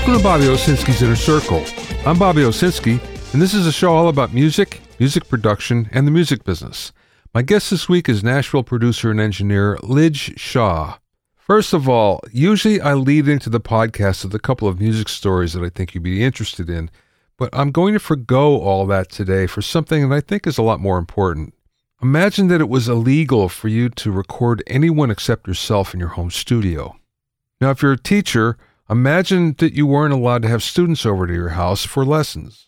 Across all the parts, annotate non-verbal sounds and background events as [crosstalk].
Welcome to Bobby Owsinski's Inner Circle. I'm Bobby Owsinski, and this is a show all about music, music production, and the music business. My guest this week is Nashville producer and engineer Lij Shaw. First of all, usually I lead into the podcast with a couple of music stories that I think you'd be interested in, but I'm going to forego all that today for something that I think is a lot more important. Imagine that it was illegal for you to record anyone except yourself in your home studio. Now, if you're a teacher, imagine that you weren't allowed to have students over to your house for lessons.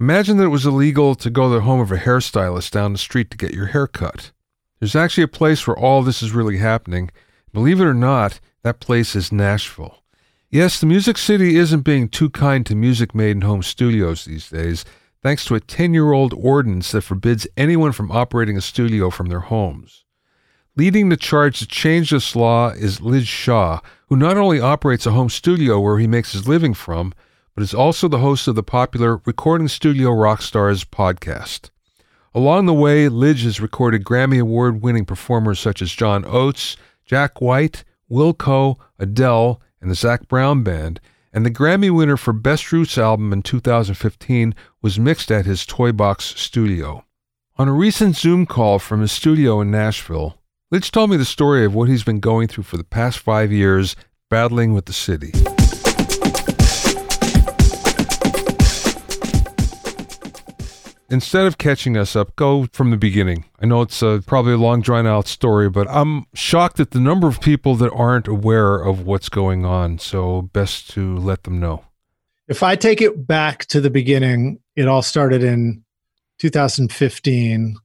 Imagine that it was illegal to go to the home of a hairstylist down the street to get your hair cut. There's actually a place where all this is really happening, Believe it or not, that place is Nashville. Yes, the Music City isn't being too kind to music made in home studios these days, thanks to a 10 year old ordinance that forbids anyone from operating a studio from their homes. Leading the charge to change this law is Lij Shaw, who not only operates a home studio where he makes his living from, but is also the host of the popular Recording Studio Rockstars podcast. Along the way, Lij has recorded Grammy Award winning performers such as John Oates, Jack White, Wilco, Adele, and the Zac Brown Band, and the Grammy winner for Best Roots album in 2015 was mixed at his Toy Box studio. On a recent Zoom call from his studio in Nashville, Lij told me the story of what he's been going through for the past five years battling with the city. instead of catching us up, go from the beginning. I know it's a, probably a long, drawn out story, but I'm shocked at the number of people that aren't aware of what's going on. So, best to let them know. If I take it back to the beginning, it all started in 2015.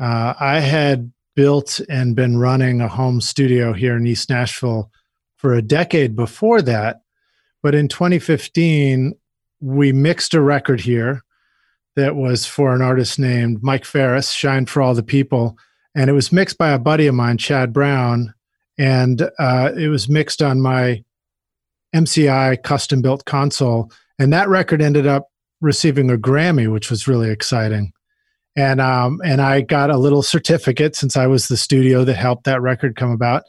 Uh, I had built and been running a home studio here in East Nashville for a decade before that. But in 2015, we mixed a record here that was for an artist named Mike Farris, Shine for All the People. And it was mixed by a buddy of mine, Chad Brown. And uh, it was mixed on my MCI custom built console. And that record ended up receiving a Grammy, which was really exciting. And um, and I got a little certificate since I was the studio that helped that record come about.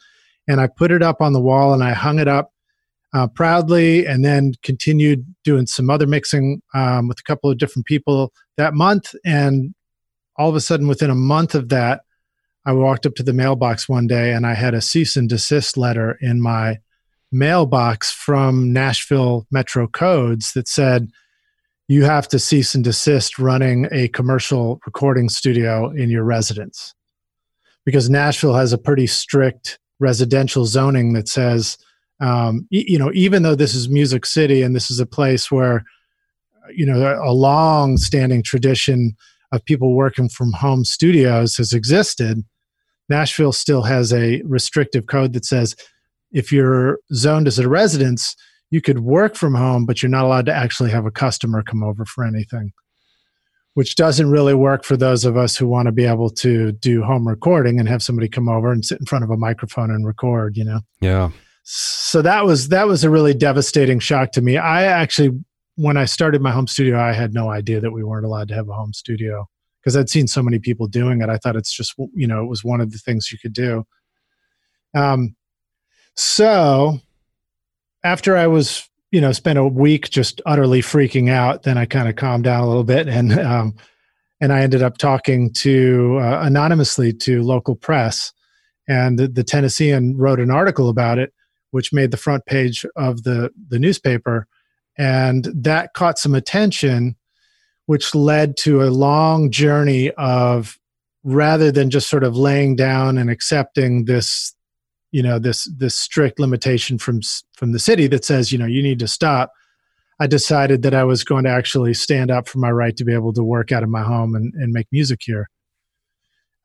And I put it up on the wall and I hung it up uh, proudly and then continued doing some other mixing um, with a couple of different people that month. And all of a sudden, within a month of that, I walked up to the mailbox one day and I had a cease and desist letter in my mailbox from Nashville Metro Codes that said, you have to cease and desist running a commercial recording studio in your residence. Because Nashville has a pretty strict residential zoning that says um, you know, even though this is Music City and this is a place where, you know, a long standing tradition of people working from home studios has existed, Nashville still has a restrictive code that says if you're zoned as a residence, you could work from home, but you're not allowed to actually have a customer come over for anything, which doesn't really work for those of us who want to be able to do home recording and have somebody come over and sit in front of a microphone and record, you know? Yeah so that was that was a really devastating shock to me. I actually when I started my home studio, I had no idea that we weren't allowed to have a home studio because I'd seen so many people doing it. I thought it's just you know it was one of the things you could do. Um, so after I was you know spent a week just utterly freaking out, then I kind of calmed down a little bit and [laughs] um, and I ended up talking to uh, anonymously to local press, and the, the Tennessean wrote an article about it which made the front page of the, the newspaper. And that caught some attention, which led to a long journey of rather than just sort of laying down and accepting this you know this this strict limitation from from the city that says you know you need to stop i decided that i was going to actually stand up for my right to be able to work out of my home and, and make music here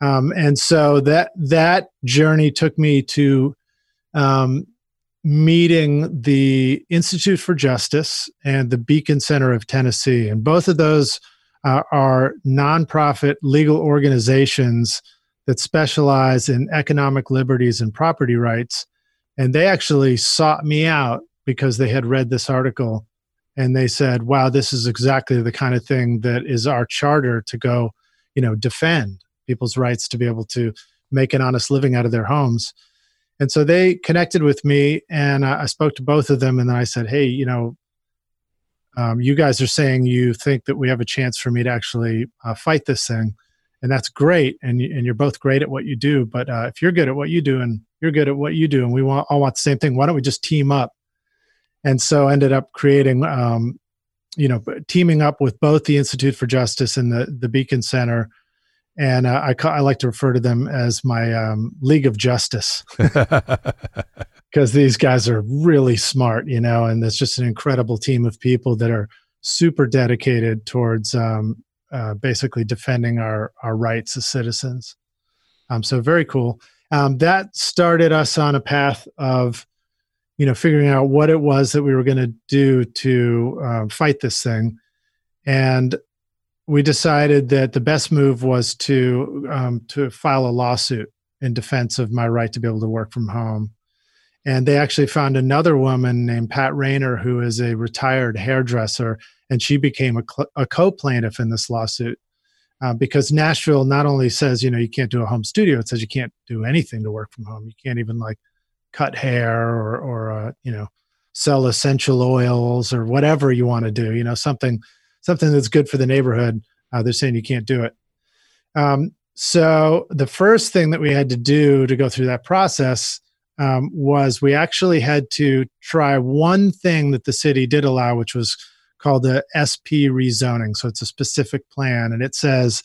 um, and so that that journey took me to um, meeting the Institute for Justice and the Beacon Center of Tennessee. And both of those uh, are nonprofit legal organizations that specialize in economic liberties and property rights. And they actually sought me out because they had read this article and they said, wow, this is exactly the kind of thing that is our charter to go, you know, defend people's rights to be able to make an honest living out of their homes. And so they connected with me, and I spoke to both of them, and then I said, "Hey, you know, um, you guys are saying you think that we have a chance for me to actually uh, fight this thing, and that's great. And you, and you're both great at what you do. But uh, if you're good at what you do, and you're good at what you do, and we want all want the same thing, why don't we just team up? And so ended up creating, um, you know, teaming up with both the Institute for Justice and the the Beacon Center. And uh, I, I like to refer to them as my um, League of Justice. [laughs] because these guys are really smart, you know, and it's just an incredible team of people that are super dedicated towards um, uh, basically defending our our rights as citizens. Um, so very cool. Um, that started us on a path of, you know, figuring out what it was that we were going to do to uh, fight this thing, and we decided that the best move was to um, to file a lawsuit in defense of my right to be able to work from home and they actually found another woman named Pat Raynor, who is a retired hairdresser, and she became a, cl- a co-plaintiff in this lawsuit uh, because Nashville not only says you know you can't do a home studio, it says you can't do anything to work from home. You can't even like cut hair or or uh, you know sell essential oils or whatever you want to do. You know something something that's good for the neighborhood. Uh, they're saying you can't do it. Um, so the first thing that we had to do to go through that process um, was we actually had to try one thing that the city did allow, which was called the SP rezoning. So it's a specific plan, and it says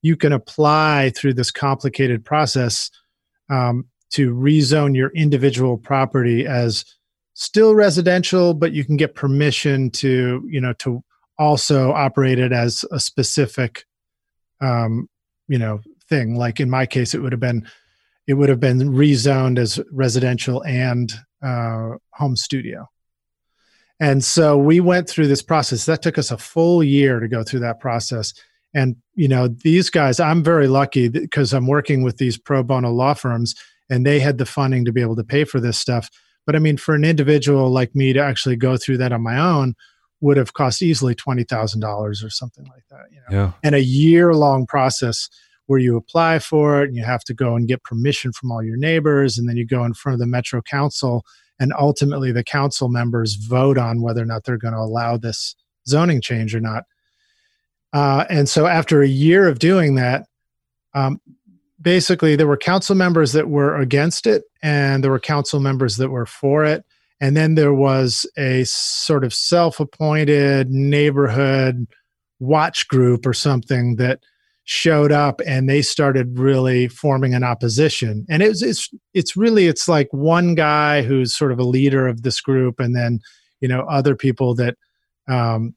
you can apply through this complicated process um, to rezone your individual property as still residential, but you can get permission to you know to also operate it as a specific um, you know thing. Like in my case, it would have been it would have been rezoned as residential and uh, home studio. And so we went through this process. That took us a full year to go through that process. And, you know, these guys, I'm very lucky because I'm working with these pro bono law firms and they had the funding to be able to pay for this stuff. But I mean, for an individual like me to actually go through that on my own would have cost easily $20,000 or something like that, you know, yeah. and a year long process where you apply for it and you have to go and get permission from all your neighbors and then you go in front of the metro council and ultimately the council members vote on whether or not they're going to allow this zoning change or not. Uh, and so after a year of doing that um, basically there were council members that were against it and there were council members that were for it. And then there was a sort of self-appointed neighborhood watch group or something that showed up and they started really forming an opposition. And it's it's it's really it's like one guy who's sort of a leader of this group and then you know other people that um,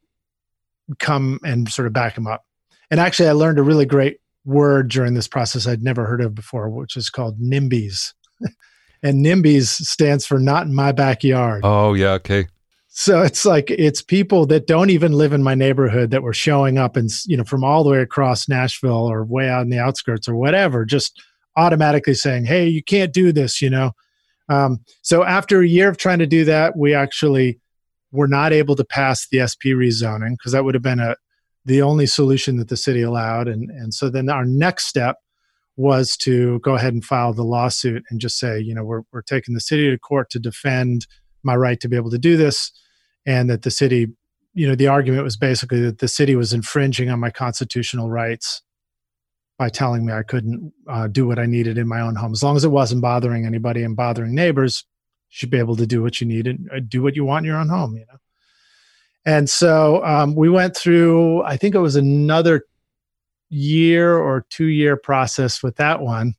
come and sort of back him up. And actually i learned a really great word during this process i'd never heard of before which is called nimbys. [laughs] And nimbys stands for not in my backyard. Oh yeah okay so it's like it's people that don't even live in my neighborhood that were showing up and you know from all the way across Nashville or way out in the outskirts or whatever, just automatically saying, "Hey, you can't do this," you know. Um, so after a year of trying to do that, we actually were not able to pass the SP rezoning because that would have been a the only solution that the city allowed, and and so then our next step was to go ahead and file the lawsuit and just say, you know, we're we're taking the city to court to defend my right to be able to do this and that the city you know the argument was basically that the city was infringing on my constitutional rights by telling me i couldn't uh, do what i needed in my own home. As long as it wasn't bothering anybody and bothering neighbors you should be able to do what you need and uh, do what you want in your own home you know? And so um, we went through i think it was another year or two year process with that one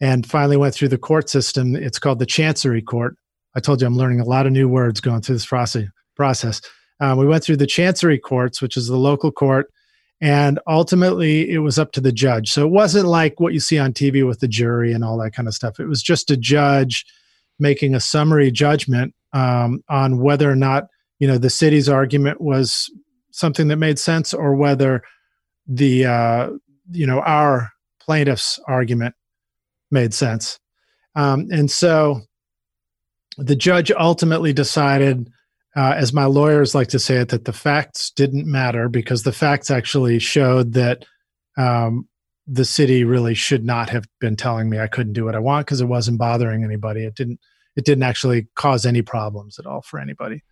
and finally went through the court system. It's called the chancery court I told you I'm learning a lot of new words going through this process. Um, we went through the chancery courts, which is the local court, and ultimately it was up to the judge. So it wasn't like what you see on TV with the jury and all that kind of stuff. It was just a judge making a summary judgment um, on whether or not you know the city's argument was something that made sense or whether the uh, you know our plaintiff's argument made sense. Um, and so the judge ultimately decided, uh, as my lawyers like to say it, that the facts didn't matter because the facts actually showed that um, the city really should not have been telling me I couldn't do what I want because it wasn't bothering anybody. It didn't. It didn't actually cause any problems at all for anybody.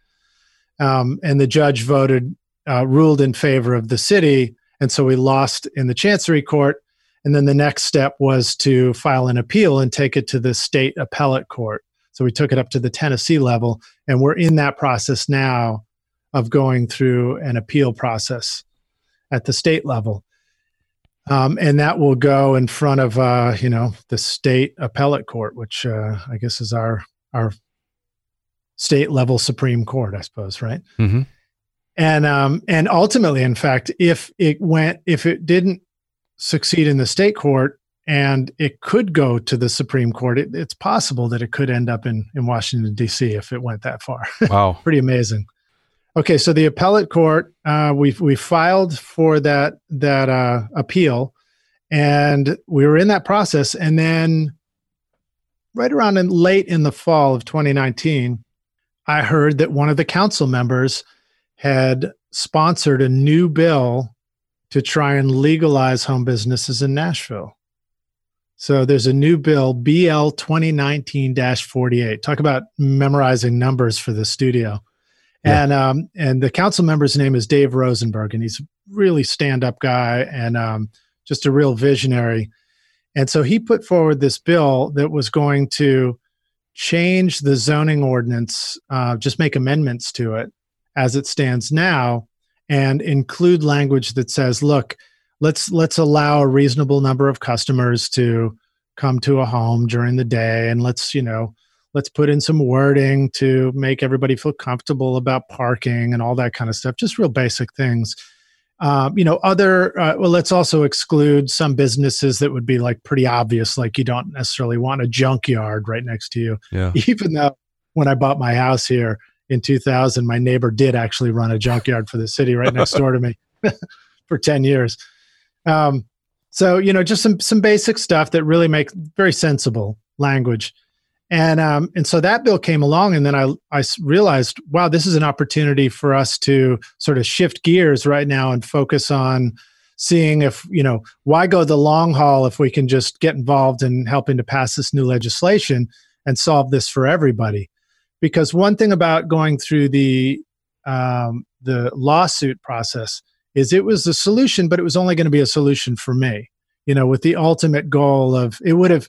um, and the judge voted uh, ruled in favor of the city, and so we lost in the Chancery Court. And then the next step was to file an appeal and take it to the state appellate court. So we took it up to the Tennessee level, and we're in that process now of going through an appeal process at the state level. Um, and that will go in front of uh, you know the state appellate court, which uh, I guess is our our state level supreme court, I suppose, right? Mm-hmm. And um, and ultimately, in fact, if it went, if it didn't succeed in the state court, and it could go to the Supreme Court. It, it's possible that it could end up in in Washington D.C. if it went that far. [laughs] Wow, pretty amazing. Okay, so the appellate court, uh, we we filed for that that uh, appeal, and we were in that process. And then, right around in late in the fall of 2019, I heard that one of the council members had sponsored a new bill to try and legalize home businesses in Nashville. So there's a new bill, BL 2019 48. Talk about memorizing numbers for the studio. And um, and the council member's name is Dave Rosenberg, and he's a really stand up guy and um, just a real visionary. And so he put forward this bill that was going to change the zoning ordinance, uh, just make amendments to it as it stands now, and include language that says, "Look, let's let's allow a reasonable number of customers to come to a home during the day, and let's you know." let's put in some wording to make everybody feel comfortable about parking and all that kind of stuff just real basic things um, you know other uh, well let's also exclude some businesses that would be like pretty obvious like you don't necessarily want a junkyard right next to you yeah. [laughs] even though when i bought my house here in 2000 my neighbor did actually run a junkyard for the city right next door to me [laughs] for 10 years um, so you know just some some basic stuff that really make very sensible language and um, and so that bill came along, and then I I realized, wow, this is an opportunity for us to sort of shift gears right now and focus on seeing if you know why go the long haul if we can just get involved in helping to pass this new legislation and solve this for everybody. Because one thing about going through the um, the lawsuit process is it was a solution, but it was only going to be a solution for me. You know, with the ultimate goal of it would have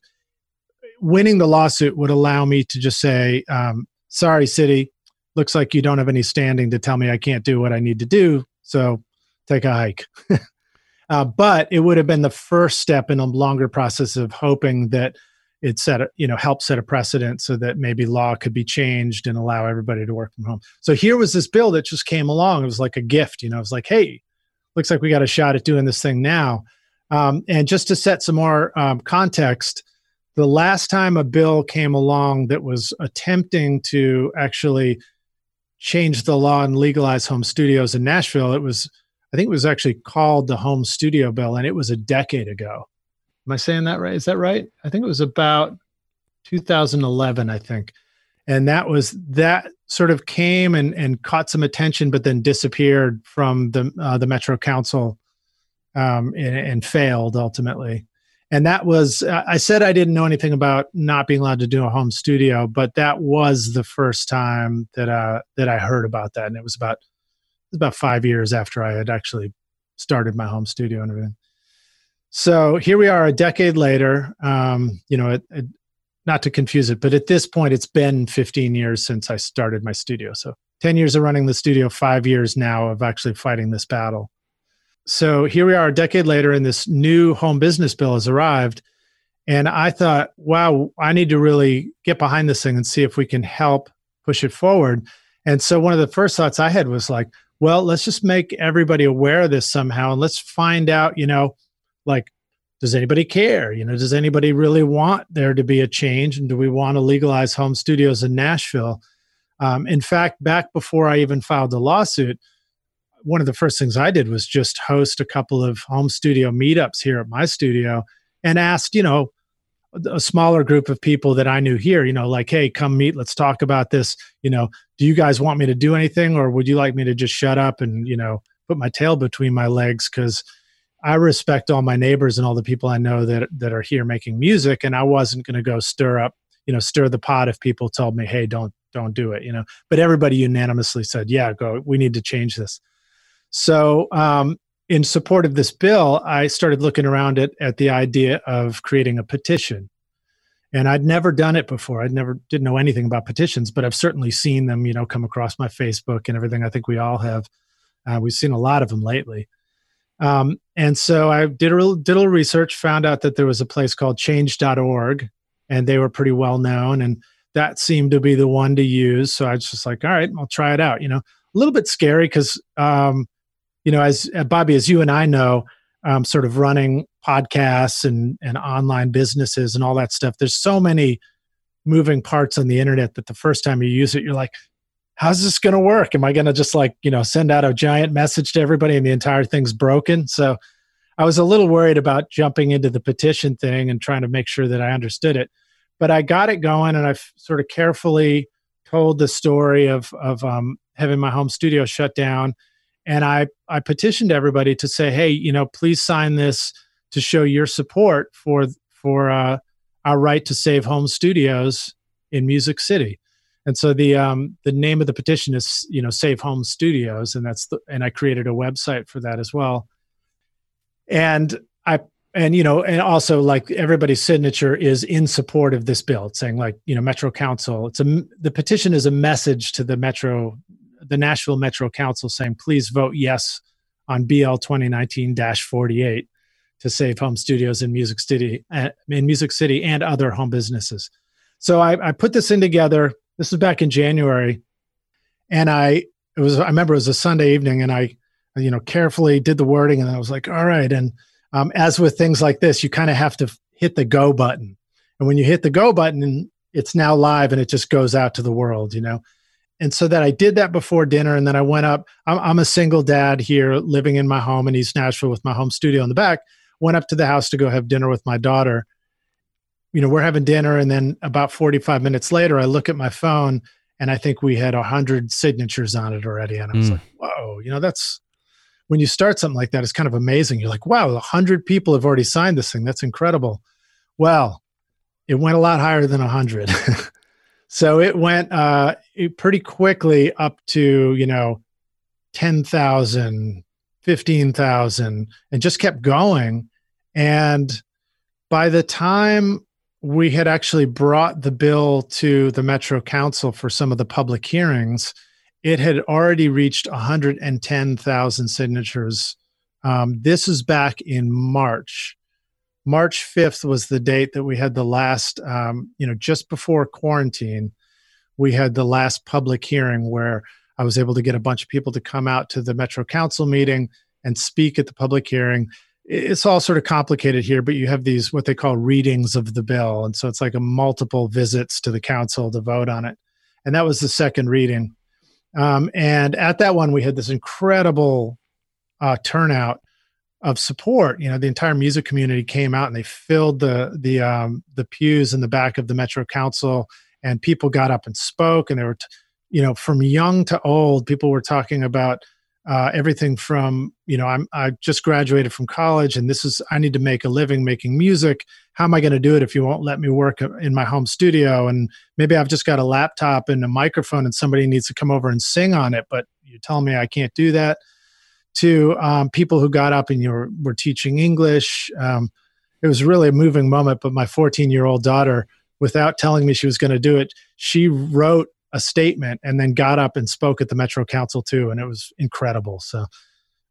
winning the lawsuit would allow me to just say, um, sorry, city, looks like you don't have any standing to tell me I can't do what I need to do. So take a hike. [laughs] uh, but it would have been the first step in a longer process of hoping that it set a, you know help set a precedent so that maybe law could be changed and allow everybody to work from home so here was this bill that just came along it was like a gift you know it was like hey looks like we got a shot at doing this thing now um, and just to set some more um, context the last time a bill came along that was attempting to actually change the law and legalize home studios in Nashville, it was, I think it was actually called the Home Studio Bill, and it was a decade ago. Am I saying that right? Is that right? I think it was about 2011, I think. And that was that sort of came and, and caught some attention, but then disappeared from the uh, the Metro Council um, and, and failed ultimately. And that was i said i didn't know anything about not being allowed to do a home studio but that was the first time that uh that i heard about that. And it was about it was about five years after i had actually started my home studio and everything. So here we are a decade later um you know it, it, not to confuse it but at this point it's been 15 years since i started my studio. So 10 years of running the studio five years now of actually fighting this battle. So here we are a decade later and this new home business bill has arrived. And i thought wow i need to really get behind this thing and see if we can help push it forward. And so one of the first thoughts i had was like well let's just make everybody aware of this somehow and let's find out you know like does anybody care you know does anybody really want there to be a change and do we want to legalize home studios in nashville um, in fact back before i even filed the lawsuit one of the first things I did was just host a couple of home studio meetups here at my studio and asked, you know, a smaller group of people that I knew here, you know, like, hey, come meet, let's talk about this. You know, do you guys want me to do anything or would you like me to just shut up and, you know, put my tail between my legs? Because I respect all my neighbors and all the people I know that that are here making music, and I wasn't going to go stir up, you know, stir the pot if people told me, hey, don't don't do it you know? But everybody unanimously said yeah go we need to change this. So um, in support of this bill i started looking around at, at the idea of creating a petition. And i'd never done it before. I'd never didn't know anything about petitions but i've certainly seen them you know come across my facebook and everything. I think we all have. Uh, we've seen a lot of them lately um, and so I did a little, did a little research, found out that there was a place called change.org, and they were pretty well known. And that seemed to be the one to use. So I was just like, all right, I'll try it out. You know, a little bit scary because, um, you know, as uh, Bobby, as you and I know, um, sort of running podcasts and, and online businesses and all that stuff, there's so many moving parts on the internet that the first time you use it, you're like, how's this going to work? Am I going to just like, you know, send out a giant message to everybody and the entire thing's broken? So I was a little worried about jumping into the petition thing and trying to make sure that I understood it. But I got it going and I've sort of carefully told the story of, of um, having my home studio shut down. And I, I petitioned everybody to say, hey, you know, please sign this to show your support for, for uh, our right to save home studios in Music City and so the um, the name of the petition is you know Save Home Studios, and that's the, and I created a website for that as well. And I and you know and also like everybody's signature is in support of this bill, it's saying like you know Metro Council. It's a the petition is a message to the Metro, the Nashville Metro Council saying please vote yes on BL 2019-48 to save home studios in Music City uh, in Music City and other home businesses. So I, I put this in together this was back in January, and I it was I remember it was a Sunday evening, and I you know carefully did the wording, and I was like, all right. And um, as with things like this, you kind of have to hit the go button, and when you hit the go button, it's now live, and it just goes out to the world, you know. And so that I did that before dinner, and then I went up. I'm, I'm a single dad here, living in my home in East Nashville with my home studio in the back. Went up to the house to go have dinner with my daughter you know, we're having dinner, and then about 45 minutes later, I look at my phone and I think we had 100 signatures on it already. And I was mm. like, whoa, you know, that's when you start something like that, it's kind of amazing. You're like, wow, 100 people have already signed this thing. That's incredible. Well, it went a lot higher than 100. [laughs] so it went uh, it pretty quickly up to, you know, 10,000, 15,000, and just kept going. And by the time we had actually brought the bill to the Metro Council for some of the public hearings. It had already reached 110,000 signatures. Um, this is back in March. March 5th was the date that we had the last, um, you know, just before quarantine, we had the last public hearing where I was able to get a bunch of people to come out to the Metro Council meeting and speak at the public hearing it's all sort of complicated here, but you have these what they call readings of the bill. And so it's like a multiple visits to the council to vote on it. And that was the second reading. Um, and at that one, we had this incredible uh, turnout of support. You know, the entire music community came out and they filled the the um, the pews in the back of the Metro Council, and people got up and spoke. And they were, t- you know, from young to old, people were talking about uh, everything from you know I'm I just graduated from college and this is I need to make a living making music. How am I going to do it if you won't let me work in my home studio? And maybe I've just got a laptop and a microphone and somebody needs to come over and sing on it, but you're telling me I can't do that. To um, people who got up and you were, were teaching English. Um, it was really a moving moment. But my 14 year old daughter, without telling me she was going to do it, she wrote a statement and then got up and spoke at the Metro Council too, and it was incredible. So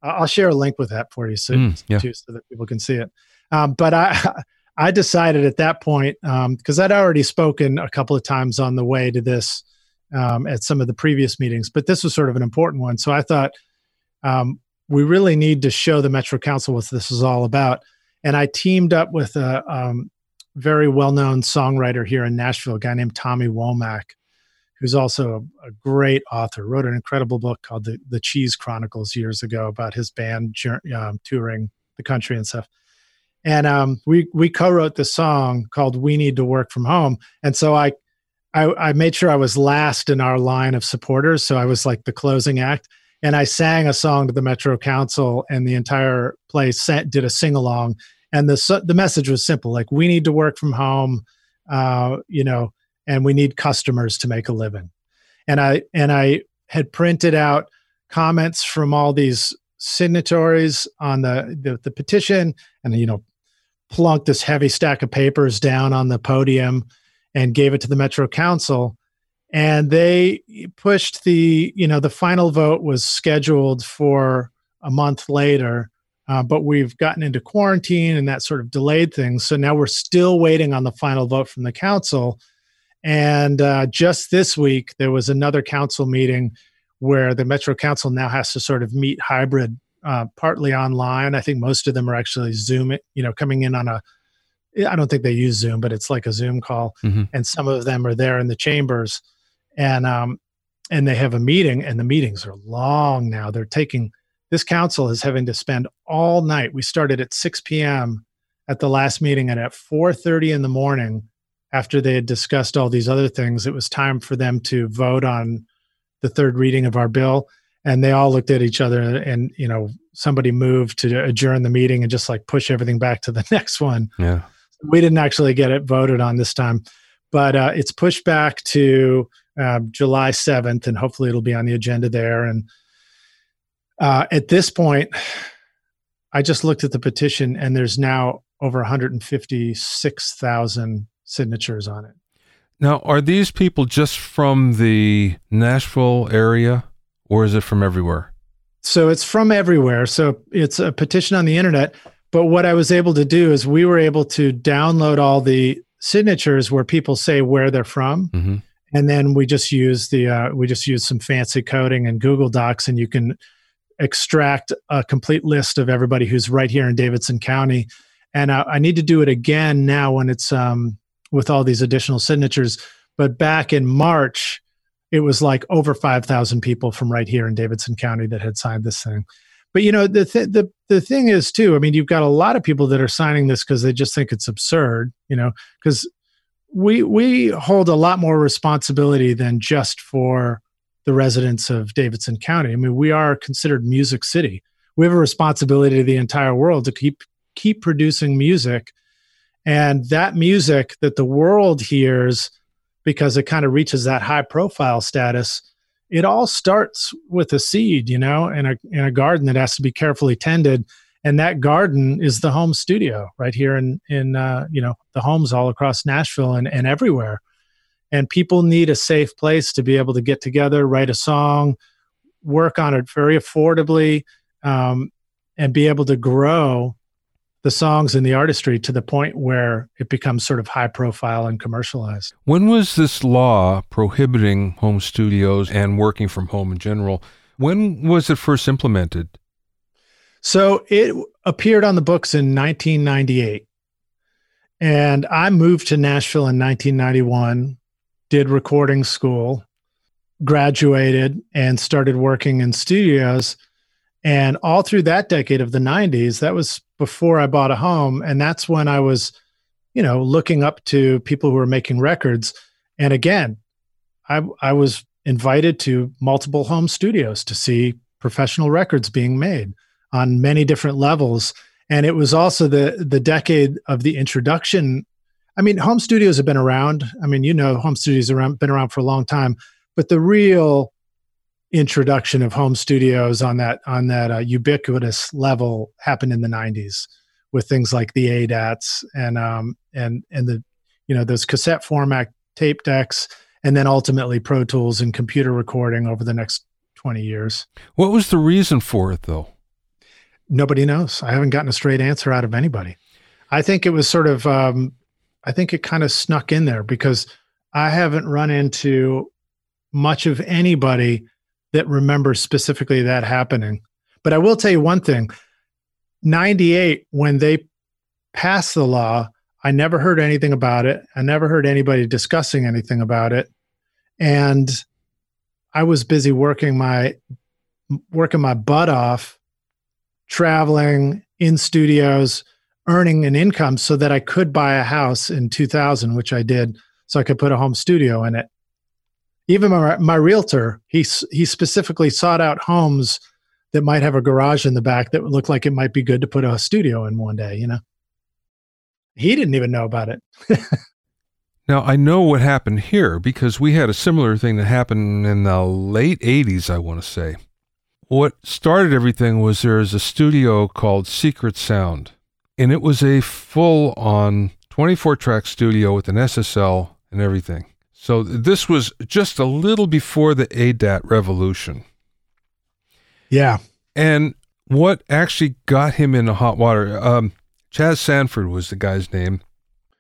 I'll share a link with that for you so, mm, yeah. too, so that people can see it. Um, but I [laughs] I decided at that point because um, I'd already spoken a couple of times on the way to this um, at some of the previous meetings, but this was sort of an important one. So I thought um, we really need to show the Metro Council what this is all about. And I teamed up with a um, very well known songwriter here in Nashville, a guy named Tommy Womack who's also a, a, great author, wrote an incredible book called the, the Cheese Chronicles years ago about his band um, touring the country and stuff. And um, we we co-wrote this song called "We Need to Work from Home," and so I, I I made sure I was last in our line of supporters, so I was like the closing act, and I sang a song to the Metro Council, and the entire place did a sing along, and the the message was simple, like we need to work from home, uh, you know, and we need customers to make a living. and I and I had printed out comments from all these signatories on the, the, the petition, and you know, plunked this heavy stack of papers down on the podium, and gave it to the Metro Council, and they pushed the you know the final vote was scheduled for a month later. Uh, but we've gotten into quarantine and that sort of delayed things. So now we're still waiting on the final vote from the council. And uh, just this week, there was another council meeting where the Metro Council now has to sort of meet hybrid, uh, partly online. I think most of them are actually Zoom, you know, coming in on a. I don't think they use Zoom, but it's like a Zoom call, mm-hmm. and some of them are there in the chambers, and um, and they have a meeting, and the meetings are long now. They're taking this council is having to spend all night. We started at 6 p.m. at the last meeting, and at 4:30 in the morning, after they had discussed all these other things, it was time for them to vote on the third reading of our bill. And they all looked at each other and you know somebody moved to adjourn the meeting and just like push everything back to the [laughs] next one. Yeah. We didn't actually get it voted on this time but uh, it's pushed back to uh, july 7th and hopefully it'll be on the agenda there. And uh, at this point i just looked at the petition and there's now over 156000 signatures on it now, are these people just from the Nashville area or is it from everywhere? So it's from everywhere. So it's a petition on the internet. But what I was able to do is we were able to download all the signatures where people say where they're from. Mm-hmm. And then we just use the uh, we just use some fancy coding and Google Docs, and you can extract a complete list of everybody who's right here in Davidson County. And uh, I need to do it again now when it's um, with all these additional signatures. But back in March, it was like over 5,000 people from right here in Davidson County that had signed this thing. But you know, the, th- the, the thing is too, I mean, you've got a lot of people that are signing this because they just think it's absurd, you know, because we, we hold a lot more responsibility than just for the residents of Davidson County. I mean, we are considered music city. We have a responsibility to the entire world to keep keep producing music and that music that the world hears because it kind of reaches that high profile status it all starts with a seed you know in a in a garden that has to be carefully tended. And that garden is the home studio right here in in uh, you know the homes all across nashville and, and everywhere. And people need a safe place to be able to get together write a song work on it very affordably um, and be able to grow the songs and the artistry to the point where it becomes sort of high profile and commercialized. When was this law prohibiting home studios and working from home in general? When was it first implemented? So it appeared on the books in 1998. And I moved to Nashville in 1991, did recording school, graduated, and started working in studios. And all through that decade of the 90s, that was before I bought a home. And that's when I was, you know, looking up to people who were making records. And again, I, I was invited to multiple home studios to see professional records being made on many different levels. And it was also the the decade of the introduction. I mean, home studios have been around. I mean, you know, home studios have been around for a long time, but the real introduction of home studios on that on that uh, ubiquitous level happened in the 90s with things like the ADATs and um, and and the you know those cassette format tape decks and then ultimately Pro Tools and computer recording over the next 20 years. What was the reason for it though? Nobody knows. I haven't gotten a straight answer out of anybody. I think it was sort of um, I think it kind of snuck in there because I haven't run into much of anybody that remembers specifically that happening. But I will tell you one thing 98, when they passed the law, I never heard anything about it. I never heard anybody discussing anything about it. And I was busy working my working my butt off, traveling in studios, earning an income so that I could buy a house in 2000, which I did, so I could put a home studio in it even my, my realtor, he, he specifically sought out homes that might have a garage in the back that would look like it might be good to put a studio in one day, you know? He didn't even know about it. [laughs] Now, I know what happened here because we had a similar thing that happened in the late 80s, I want to say. What started everything was there was a studio called Secret Sound, and it was a full on 24 track studio with an SSL and everything. So this was just a little before the ADAT revolution. Yeah. And what actually got him into hot water, um, Chas Sandford was the guy's name.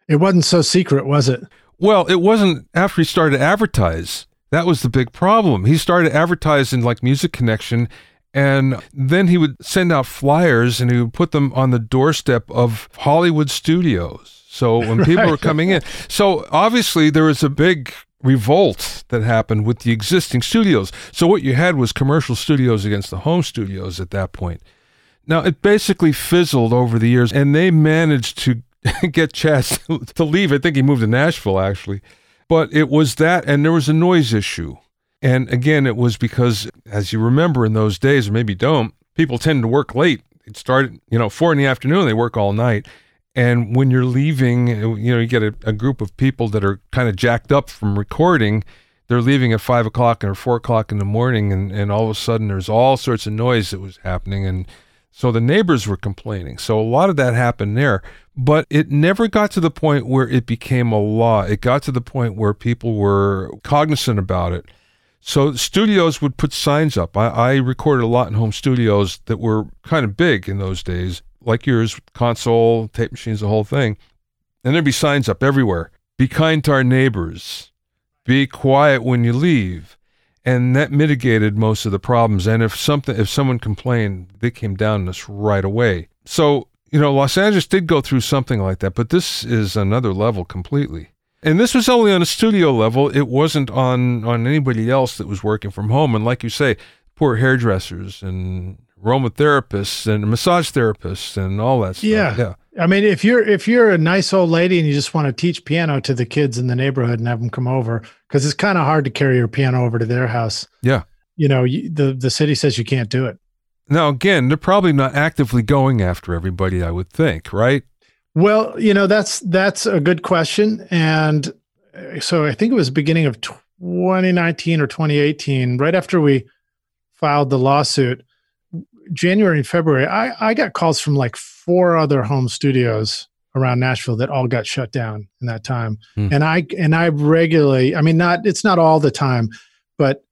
It wasn't so secret, was it? Well, it wasn't after he started to advertise. That was the big problem. He started advertising like Music Connection, and then he would send out flyers and he would put them on the doorstep of Hollywood studios. So when [laughs] people right. were coming in, so obviously there was a big revolt that happened with the existing studios. So what you had was commercial studios against the home studios at that point. Now it basically fizzled over the years, and they managed to [laughs] get Chas [laughs] to leave. I think he moved to Nashville actually. But it was that, and there was a noise issue. And again, it was because, as you remember in those days, or maybe don't, people tend to work late. It started, you know, four in the afternoon, they work all night. And when you're leaving, you know, you get a, a group of people that are kind of jacked up from recording. They're leaving at five o'clock or four o'clock in the morning, and, and all of a sudden there's all sorts of noise that was happening. And so the neighbors were complaining. So a lot of that happened there, but it never got to the point where it became a law. It got to the point where people were cognizant about it. So studios would put signs up. I, I recorded a lot in home studios that were kind of big in those days, like yours, console, tape machines, the whole thing. And there'd be signs up everywhere. Be kind to our neighbors. Be quiet when you leave and that mitigated most of the problems. And if something, if someone complained, they came down on us right away. So you know, Los Angeles did go through something like that, but this is another level completely. And this was only on a studio level. It wasn't on on anybody else that was working from home. And like you say, poor hairdressers and aromatherapists and massage therapists and all that stuff. Yeah. Yeah. I mean, if you're if you're a nice old lady and you just want to teach piano to the kids in the neighborhood and have them come over, because it's kind of hard to carry your piano over to their house. Yeah, you know, you, the the city says you can't do it. Now, again, they're probably not actively going after everybody. I would think, right? Well, you know, that's that's a good question, and uh, so I think it was beginning of 2019 or 2018, right after we filed the lawsuit January and February, I, I got calls from like four other home studios around Nashville that all got shut down in that time. Hmm. And I and I regularly, I mean, not it's not all the time, but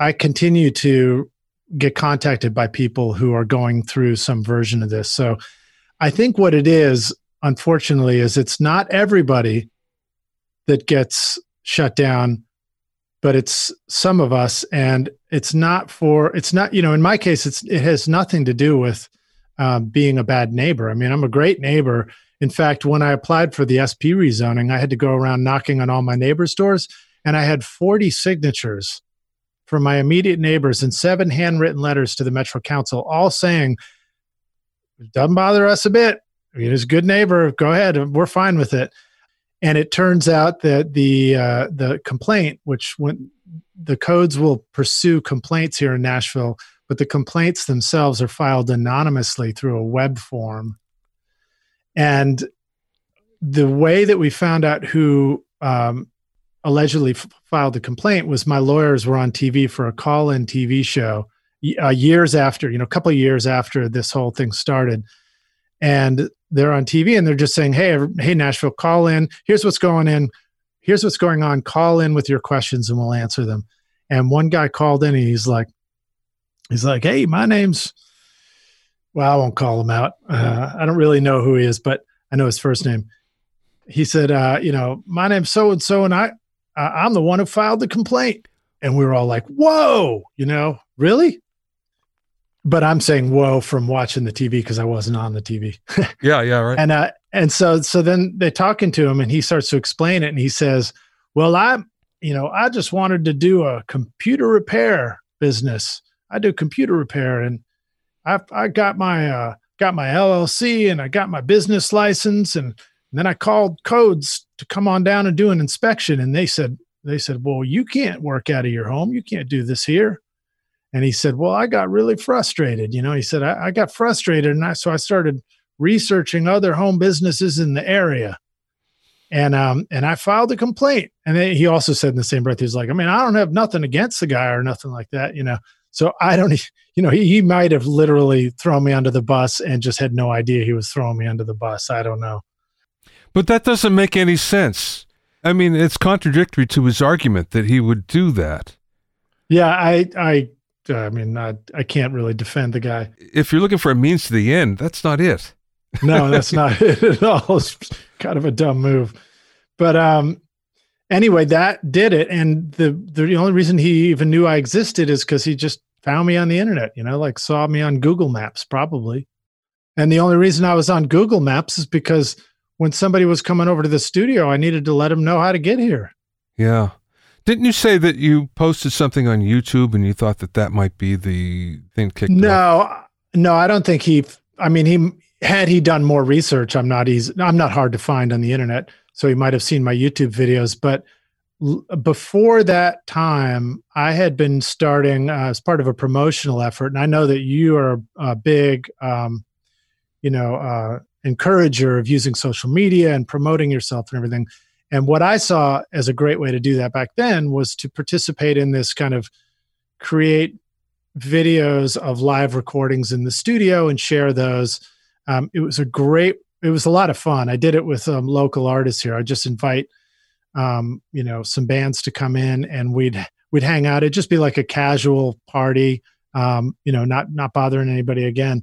I continue to get contacted by people who are going through some version of this. So I think what it is, unfortunately, is it's not everybody that gets shut down but it's some of us and it's not for it's not you know in my case it's it has nothing to do with uh, being a bad neighbor. I mean i'm a great neighbor. In fact when i applied for the sp rezoning i had to go around knocking on all my neighbors doors and i had 40 signatures from my immediate neighbors and seven handwritten letters to the metro council all saying it doesn't bother us a bit. He's a good neighbor. Go ahead. We're fine with it and it turns out that the uh, the complaint, which the codes will pursue complaints here in Nashville, but the complaints themselves are filed anonymously through a web form. And the way that we found out who um, allegedly f- filed the complaint was my lawyers were on TV for a call-in TV show uh, years after, you know, a couple of years after this whole thing started, and they're on TV and they're just saying, "Hey, hey, Nashville, call in. Here's what's going in. Here's what's going on. Call in with your questions and we'll answer them." And one guy called in and he's like, "He's like, hey, my name's well, I won't call him out. Uh, I don't really know who he is, but I know his first name." He said, uh, "You know, my name's so and so, and I, uh, I'm the one who filed the complaint." And we were all like, "Whoa, you know, really?" But I'm saying whoa from watching the TV because I wasn't on the TV. [laughs] yeah, yeah, right. And uh, and so so then they're talking to him, and he starts to explain it, and he says, "Well, I, you know, I just wanted to do a computer repair business. I do computer repair, and I I got my uh, got my LLC, and I got my business license, and, and then I called codes to come on down and do an inspection, and they said." They said, "Well, you can't work out of your home. You can't do this here." And he said, Well, I got really frustrated. You know, he said, I, I got frustrated. And I, so I started researching other home businesses in the area. And um and I filed a complaint. And then he also said in the same breath, he was like, I mean, I don't have nothing against the guy or nothing like that, you know. So I don't, you know, he, he might have literally thrown me under the bus and just had no idea he was throwing me under the bus. I don't know. But that doesn't make any sense. I mean, it's contradictory to his argument that he would do that. Yeah, I, I, I mean, I, I can't really defend the guy. If you're looking for a means to the end, that's not it. no, that's not [laughs] it at all. It's kind of a dumb move. But um, anyway, that did it. And the the only reason he even knew I existed is because he just found me on the internet. You know, like saw me on Google Maps probably. And the only reason I was on Google Maps is because when somebody was coming over to the studio, I needed to let them know how to get here. Yeah. Didn't you say that you posted something on YouTube and you thought that that might be the thing kicked No, off? no, I don't think he. I mean, he had he done more research. I'm not easy. I'm not hard to find on the internet, so he might have seen my YouTube videos. But l- before that time, I had been starting uh, as part of a promotional effort, and I know that you are a big, um, you know, uh, encourager of using social media and promoting yourself and everything. And what I saw as a great way to do that back then was to participate in this kind of create videos of live recordings in the studio and share those. Um, it was a great, it was a lot of fun. I did it with um, local artists here. I just invite, um, you know, some bands to come in and we'd we'd hang out. It'd just be like a casual party, um, you know, not not bothering anybody again.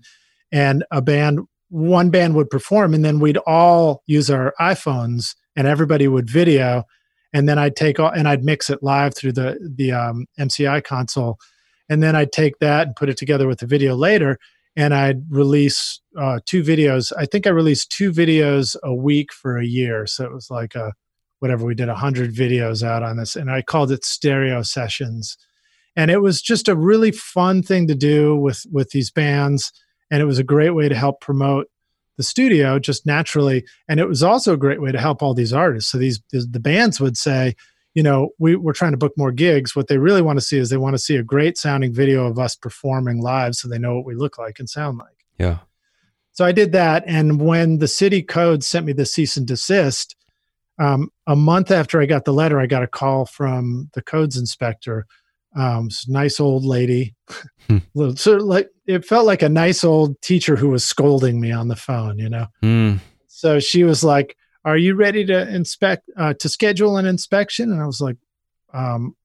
And a band, one band would perform, and then we'd all use our iPhones and everybody would video and then i'd take all and i'd mix it live through the the um, mci console and then i'd take that and put it together with the video later and i'd release uh, two videos. I think i released two videos a week for a year so it was like a whatever we did 100 videos out on this and i called it stereo sessions. And it was just a really fun thing to do with with these bands and it was a great way to help promote the studio just naturally and it was also a great way to help all these artists. So these the bands would say you know we, we're trying to book more gigs. What they really want to see is they want to see a great sounding video of us performing live so they know what we look like and sound like. Yeah. so i did that and when the city code sent me the cease and desist um, a month after i got the letter i got a call from the codes inspector um, nice old lady Hmm. [laughs] Little- like it felt like a nice old teacher who was scolding me on the phone you know Mm. so she was like, "Are you ready to inspect uh, to schedule an inspection?" And I was like, um,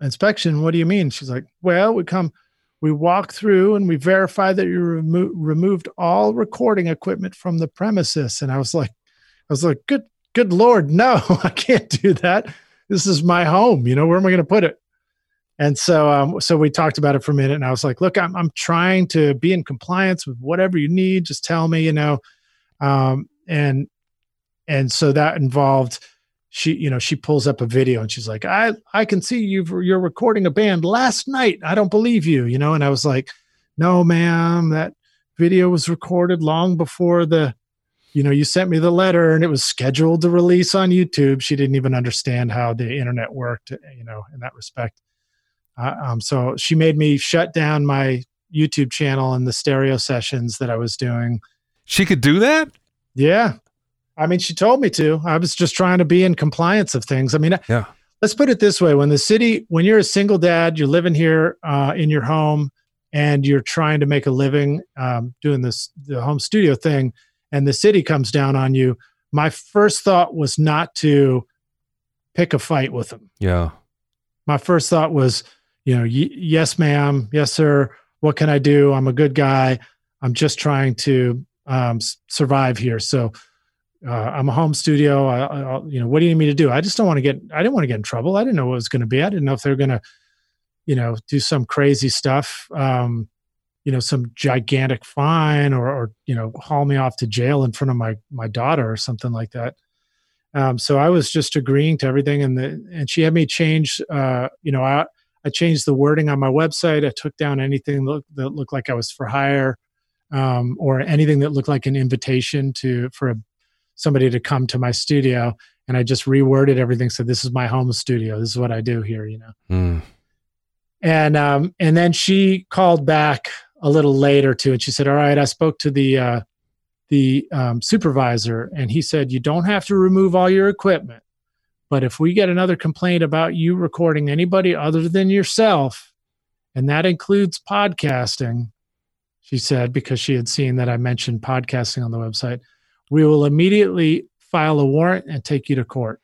"Inspection? What do you mean?" She's like, "Well, we come, we walk through and we verify that you remo- removed all recording equipment from the premises." And I was like, "I was like, good, good lord, no, [laughs] I can't do that. This is my home. You know, where am I going to put it?" And so, um, so we talked about it for a minute, and I was like, "Look, I'm I'm trying to be in compliance with whatever you need. Just tell me, you know." Um, and and so that involved she you know she pulls up a video and she's like i i can see you you're recording a band last night. I don't believe you you know? And i was like no ma'am. That video was recorded long before the you know you sent me the letter and it was scheduled to release on youtube. She didn't even understand how the internet worked you know in that respect uh, um, so she made me shut down my youtube channel and the stereo sessions that i was doing She could do that? yeah. I mean, she told me to. I was just trying to be in compliance of things. I mean, Yeah. let's put it this way when the city, when you're a single dad, you're living here uh, in your home and you're trying to make a living um, doing this, the home studio thing, and the city comes down on you, my first thought was not to pick a fight with them. Yeah. My first thought was, you know, yes, ma'am. Yes, sir. What can I do? I'm a good guy. I'm just trying to um, survive here. So uh, I'm a home studio. I, I, you know, what do you need me to do? I just don't want to get. I didn't want to get in trouble. I didn't know what it was going to be. I didn't know if they were going to, you know, do some crazy stuff. Um, you know, some gigantic fine, or, or you know, haul me off to jail in front of my my daughter or something like that. Um, so I was just agreeing to everything, and the and she had me change. Uh, you know, I I changed the wording on my website. I took down anything that, that looked like I was for hire, um, or anything that looked like an invitation to for a, somebody to come to my studio. And I just reworded everything. So this is my home studio. This is what I do here. You know. Mm. And um, and then she called back a little later too, and she said, "All right, I spoke to the uh, the um, supervisor, and he said, You don't have to remove all your equipment. But if we get another complaint about you recording anybody other than yourself, and that includes podcasting, she said, because she had seen that I mentioned podcasting on the website, we will immediately file a warrant and take you to court.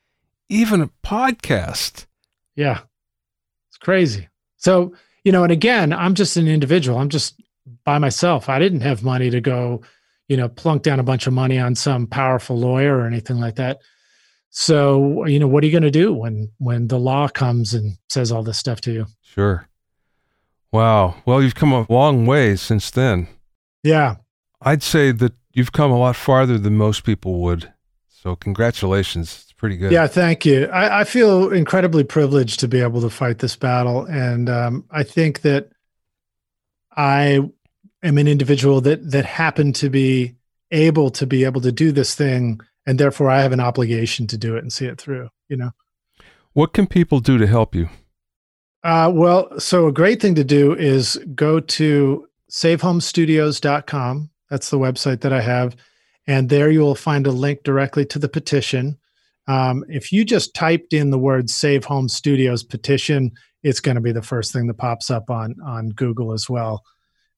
Even a podcast. Yeah. It's crazy. So, you know, and again, I'm just an individual. I'm just by myself. I didn't have money to go, you know, plunk down a bunch of money on some powerful lawyer or anything like that. So, you know, what are you going to do when when the law comes and says all this stuff to you? Sure. Wow. Well, you've come a long way since then. Yeah. I'd say that you've come a lot farther than most people would. So, congratulations. It's pretty good. Yeah, thank you. I, I feel incredibly privileged to be able to fight this battle. And um, I think that I am an individual that that happened to be able to be able to do this thing and therefore I have an obligation to do it and see it through, you know. What can people do to help you? Uh, well, so a great thing to do is go to savehomestudios.com. That's the website that I have. And there you will find a link directly to the petition. Um, if you just typed in the word Save Home Studios petition, it's going to be the first thing that pops up on, on Google as well.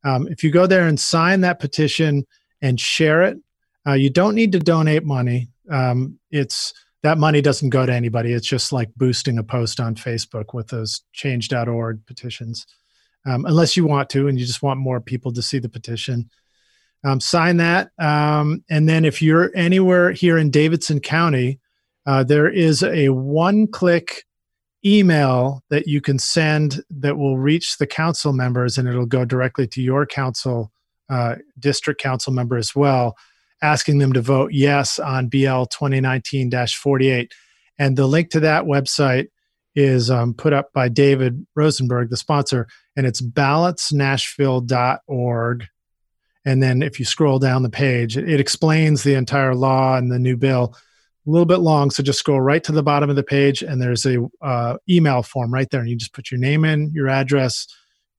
Um, if you go there and sign that petition and share it, uh, you don't need to donate money. Um, it's that money doesn't go to anybody. It's just like boosting a post on Facebook with those change.org petitions. Um, unless you want to and you just want more people to see the petition. Um, sign that. Um, and then if you're anywhere here in Davidson County, uh, there is a one click email that you can send that will reach the council members and it'll go directly to your council, uh, district council member as well asking them to vote yes on BL 2019 48. And the link to that website is um, put up by David Rosenberg, the sponsor, and it's balancenashville.org. And then if you scroll down the page, it, explains the entire law and the new bill. A little bit long, so just scroll right to the bottom of the page, and there's a uh, email form right there. And you just put your name in, your address,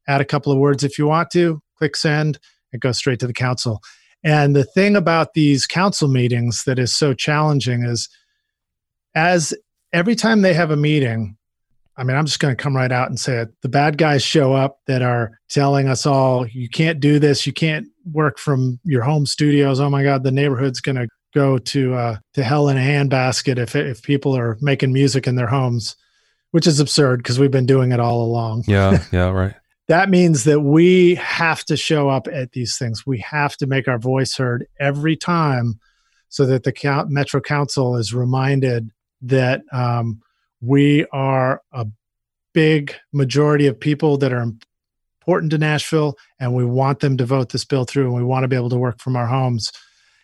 add a couple of words if you want to, click send, it goes straight to the council. And the thing about these council meetings that is so challenging is as every time they have a meeting, I mean, I'm just going to come right out and say it. The bad guys show up that are telling us all, you can't do this. You can't work from your home studios. Oh my God, the neighborhood's going to go to uh, to hell in a handbasket if if people are making music in their homes, which is absurd because we've been doing it all along. Yeah, [laughs] yeah, right that means that we have to show up at these things. We have to make our voice heard every time so that the Metro Council is reminded that um, we are a big majority of people that are important to Nashville and we want them to vote this bill through and we want to be able to work from our homes.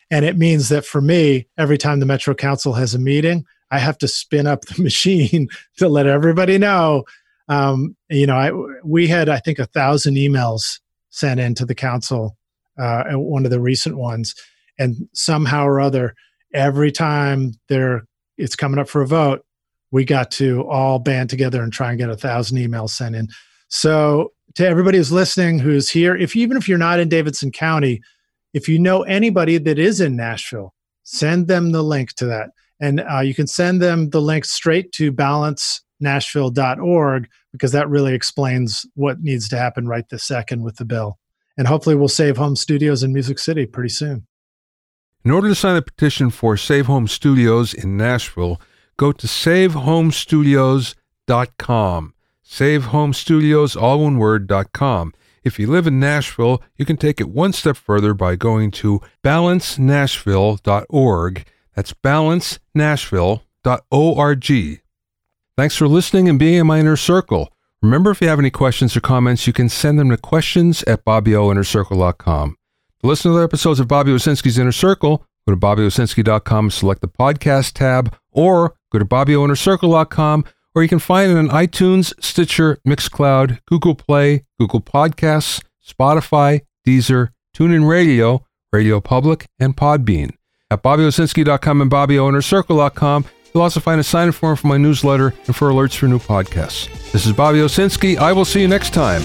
And it means that for me, every time the Metro Council has a meeting, I have to spin up the [laughs] machine to let everybody know um, you know, I, we had I think a thousand emails sent in to the council, uh, one of the recent ones, and somehow or other, every time there it's coming up for a vote, we got to all band together and try and get a thousand emails sent in. So to everybody who's listening, who's here, if even if you're not in Davidson County, if you know anybody that is in Nashville, send them the link to that. And uh, you can send them the link straight to balance nashville.org because that really explains what needs to happen right this second with the bill. And hopefully we'll save home studios in Music City pretty soon. In order to sign a petition for Save Home Studios in Nashville, go to savehomestudios.com. Savehomestudios, all one word, dot .com. If you live in Nashville, you can take it one step further by going to balancenashville.org. That's balancenashville.org. Thanks for listening and being in my inner circle. Remember, if you have any questions or comments, you can send them to questions at BobbyOInnerCircle.com. To listen to other episodes of Bobby Owsinski's Inner Circle, go to BobbyOwsinski.com, select the podcast tab, or go to BobbyOInnerCircle.com, or you can find it on iTunes, Stitcher, Mixcloud, Google Play, Google Podcasts, Spotify, Deezer, TuneIn Radio, Radio Public, and Podbean. At BobbyOwsinski.com and BobbyOInnerCircle.com, You'll also find a sign-up form for my newsletter and for alerts for new podcasts. This is Bobby Owsinski. I will see you next time.